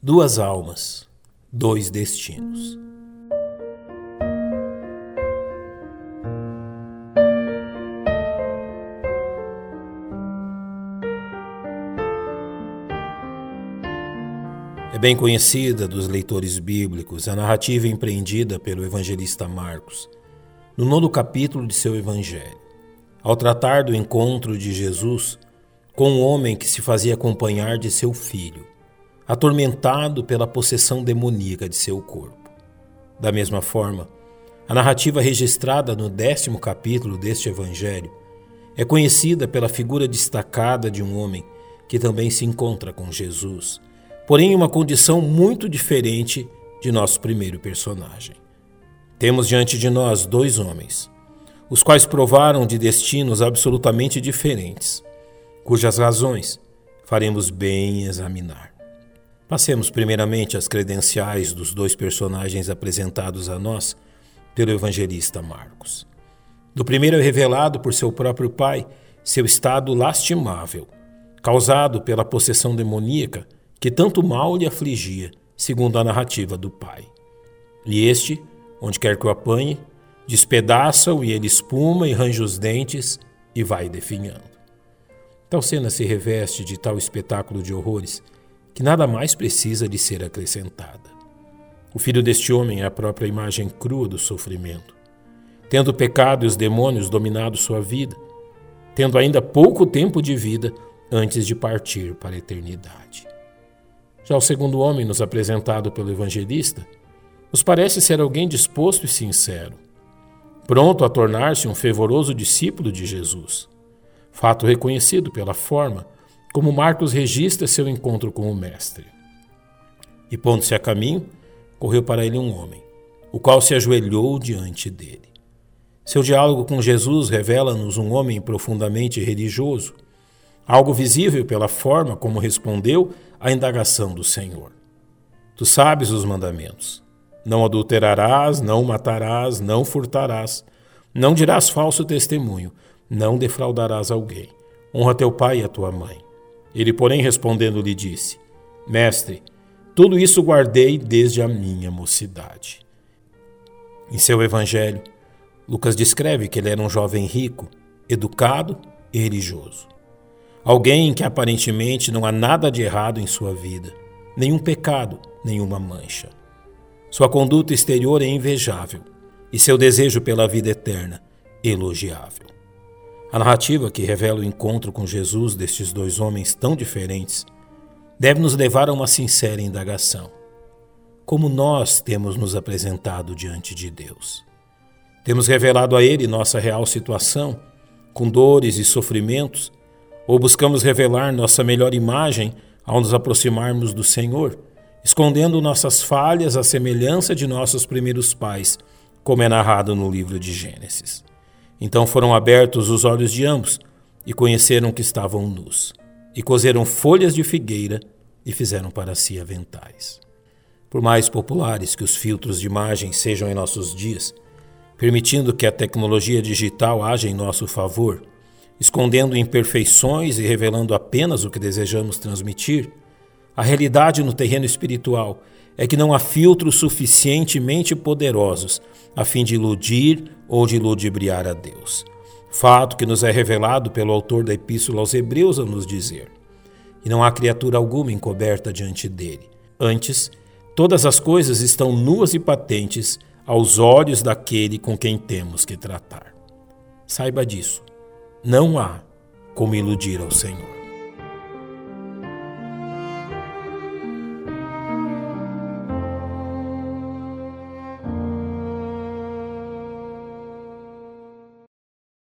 Duas almas, dois destinos. É bem conhecida dos leitores bíblicos a narrativa empreendida pelo evangelista Marcos, no nono capítulo de seu evangelho, ao tratar do encontro de Jesus com um homem que se fazia acompanhar de seu filho atormentado pela possessão demoníaca de seu corpo. Da mesma forma, a narrativa registrada no décimo capítulo deste Evangelho é conhecida pela figura destacada de um homem que também se encontra com Jesus, porém em uma condição muito diferente de nosso primeiro personagem. Temos diante de nós dois homens, os quais provaram de destinos absolutamente diferentes, cujas razões faremos bem examinar. Passemos primeiramente as credenciais dos dois personagens apresentados a nós pelo evangelista Marcos. Do primeiro é revelado por seu próprio pai seu estado lastimável, causado pela possessão demoníaca que tanto mal lhe afligia, segundo a narrativa do pai. E este, onde quer que o apanhe, despedaça-o e ele espuma e range os dentes e vai definhando. Tal cena se reveste de tal espetáculo de horrores que nada mais precisa de ser acrescentada. O filho deste homem é a própria imagem crua do sofrimento. Tendo o pecado e os demônios dominado sua vida, tendo ainda pouco tempo de vida antes de partir para a eternidade. Já o segundo homem, nos apresentado pelo evangelista, nos parece ser alguém disposto e sincero, pronto a tornar-se um fervoroso discípulo de Jesus. Fato reconhecido pela forma como Marcos registra seu encontro com o Mestre. E pondo-se a caminho, correu para ele um homem, o qual se ajoelhou diante dele. Seu diálogo com Jesus revela-nos um homem profundamente religioso, algo visível pela forma como respondeu à indagação do Senhor. Tu sabes os mandamentos: não adulterarás, não matarás, não furtarás, não dirás falso testemunho, não defraudarás alguém. Honra teu pai e a tua mãe. Ele, porém, respondendo, lhe disse: Mestre, tudo isso guardei desde a minha mocidade. Em seu evangelho, Lucas descreve que ele era um jovem rico, educado e religioso. Alguém que aparentemente não há nada de errado em sua vida, nenhum pecado, nenhuma mancha. Sua conduta exterior é invejável e seu desejo pela vida eterna elogiável. A narrativa que revela o encontro com Jesus destes dois homens tão diferentes deve nos levar a uma sincera indagação. Como nós temos nos apresentado diante de Deus? Temos revelado a Ele nossa real situação, com dores e sofrimentos, ou buscamos revelar nossa melhor imagem ao nos aproximarmos do Senhor, escondendo nossas falhas à semelhança de nossos primeiros pais, como é narrado no livro de Gênesis? Então foram abertos os olhos de ambos e conheceram que estavam nus, e cozeram folhas de figueira e fizeram para si aventais. Por mais populares que os filtros de imagem sejam em nossos dias, permitindo que a tecnologia digital haja em nosso favor, escondendo imperfeições e revelando apenas o que desejamos transmitir, a realidade no terreno espiritual é que não há filtros suficientemente poderosos a fim de iludir ou de ludibriar a Deus. Fato que nos é revelado pelo autor da Epístola aos Hebreus a nos dizer: E não há criatura alguma encoberta diante dele. Antes, todas as coisas estão nuas e patentes aos olhos daquele com quem temos que tratar. Saiba disso. Não há como iludir ao Senhor.